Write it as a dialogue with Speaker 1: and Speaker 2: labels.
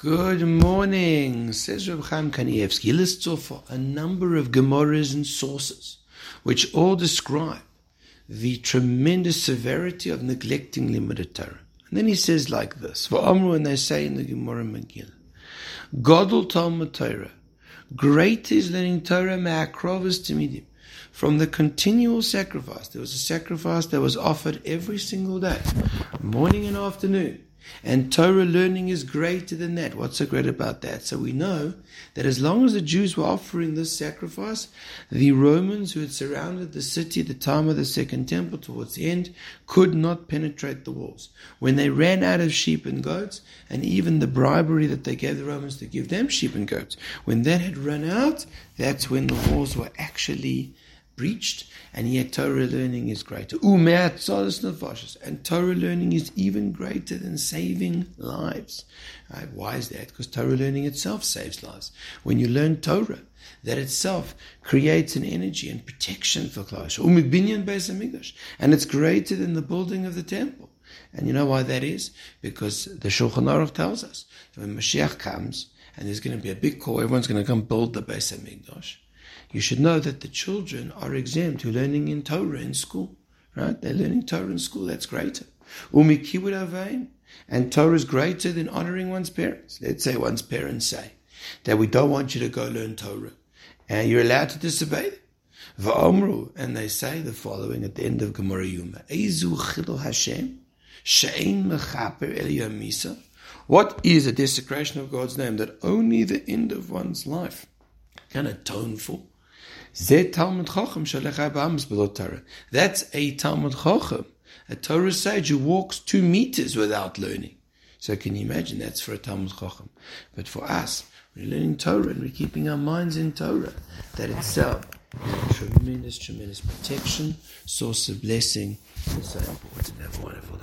Speaker 1: Good morning, says Reb Chaim Kanievsky. Lists off a number of Gemaras and sources, which all describe the tremendous severity of neglecting Limud Torah. And then he says like this, For Amru, and they say in the Gemara Megillah, Godel Talmud Torah, great is learning Torah me'akrovas timidim, from the continual sacrifice. There was a sacrifice that was offered every single day, morning and afternoon. And Torah learning is greater than that. What's so great about that? So we know that as long as the Jews were offering this sacrifice, the Romans who had surrounded the city at the time of the Second Temple towards the end could not penetrate the walls. When they ran out of sheep and goats, and even the bribery that they gave the Romans to give them sheep and goats, when that had run out, that's when the walls were actually breached, and yet Torah learning is greater. And Torah learning is even greater than saving lives. Right? Why is that? Because Torah learning itself saves lives. When you learn Torah, that itself creates an energy and protection for Klal And it's greater than the building of the temple. And you know why that is? Because the Shulchan Aruch tells us that when Mashiach comes, and there's going to be a big call, everyone's going to come build the Beis HaMikdash you should know that the children are exempt who are learning in Torah in school. Right? They're learning Torah in school. That's greater. Umi kibbut avein, and Torah is greater than honoring one's parents. Let's say one's parents say that we don't want you to go learn Torah. And you're allowed to disobey them. Va'omru, and they say the following at the end of Gemara Yuma. Ezu chilul Hashem, she'ein mechaper What is a desecration of God's name that only the end of one's life can atone for? That's a Talmid Chochem, a Torah sage who walks two meters without learning. So can you imagine that's for a Talmid Chochem? But for us, we're learning Torah and we're keeping our minds in Torah. That itself is a tremendous, tremendous protection, source of blessing. It's so important. Have a wonderful day.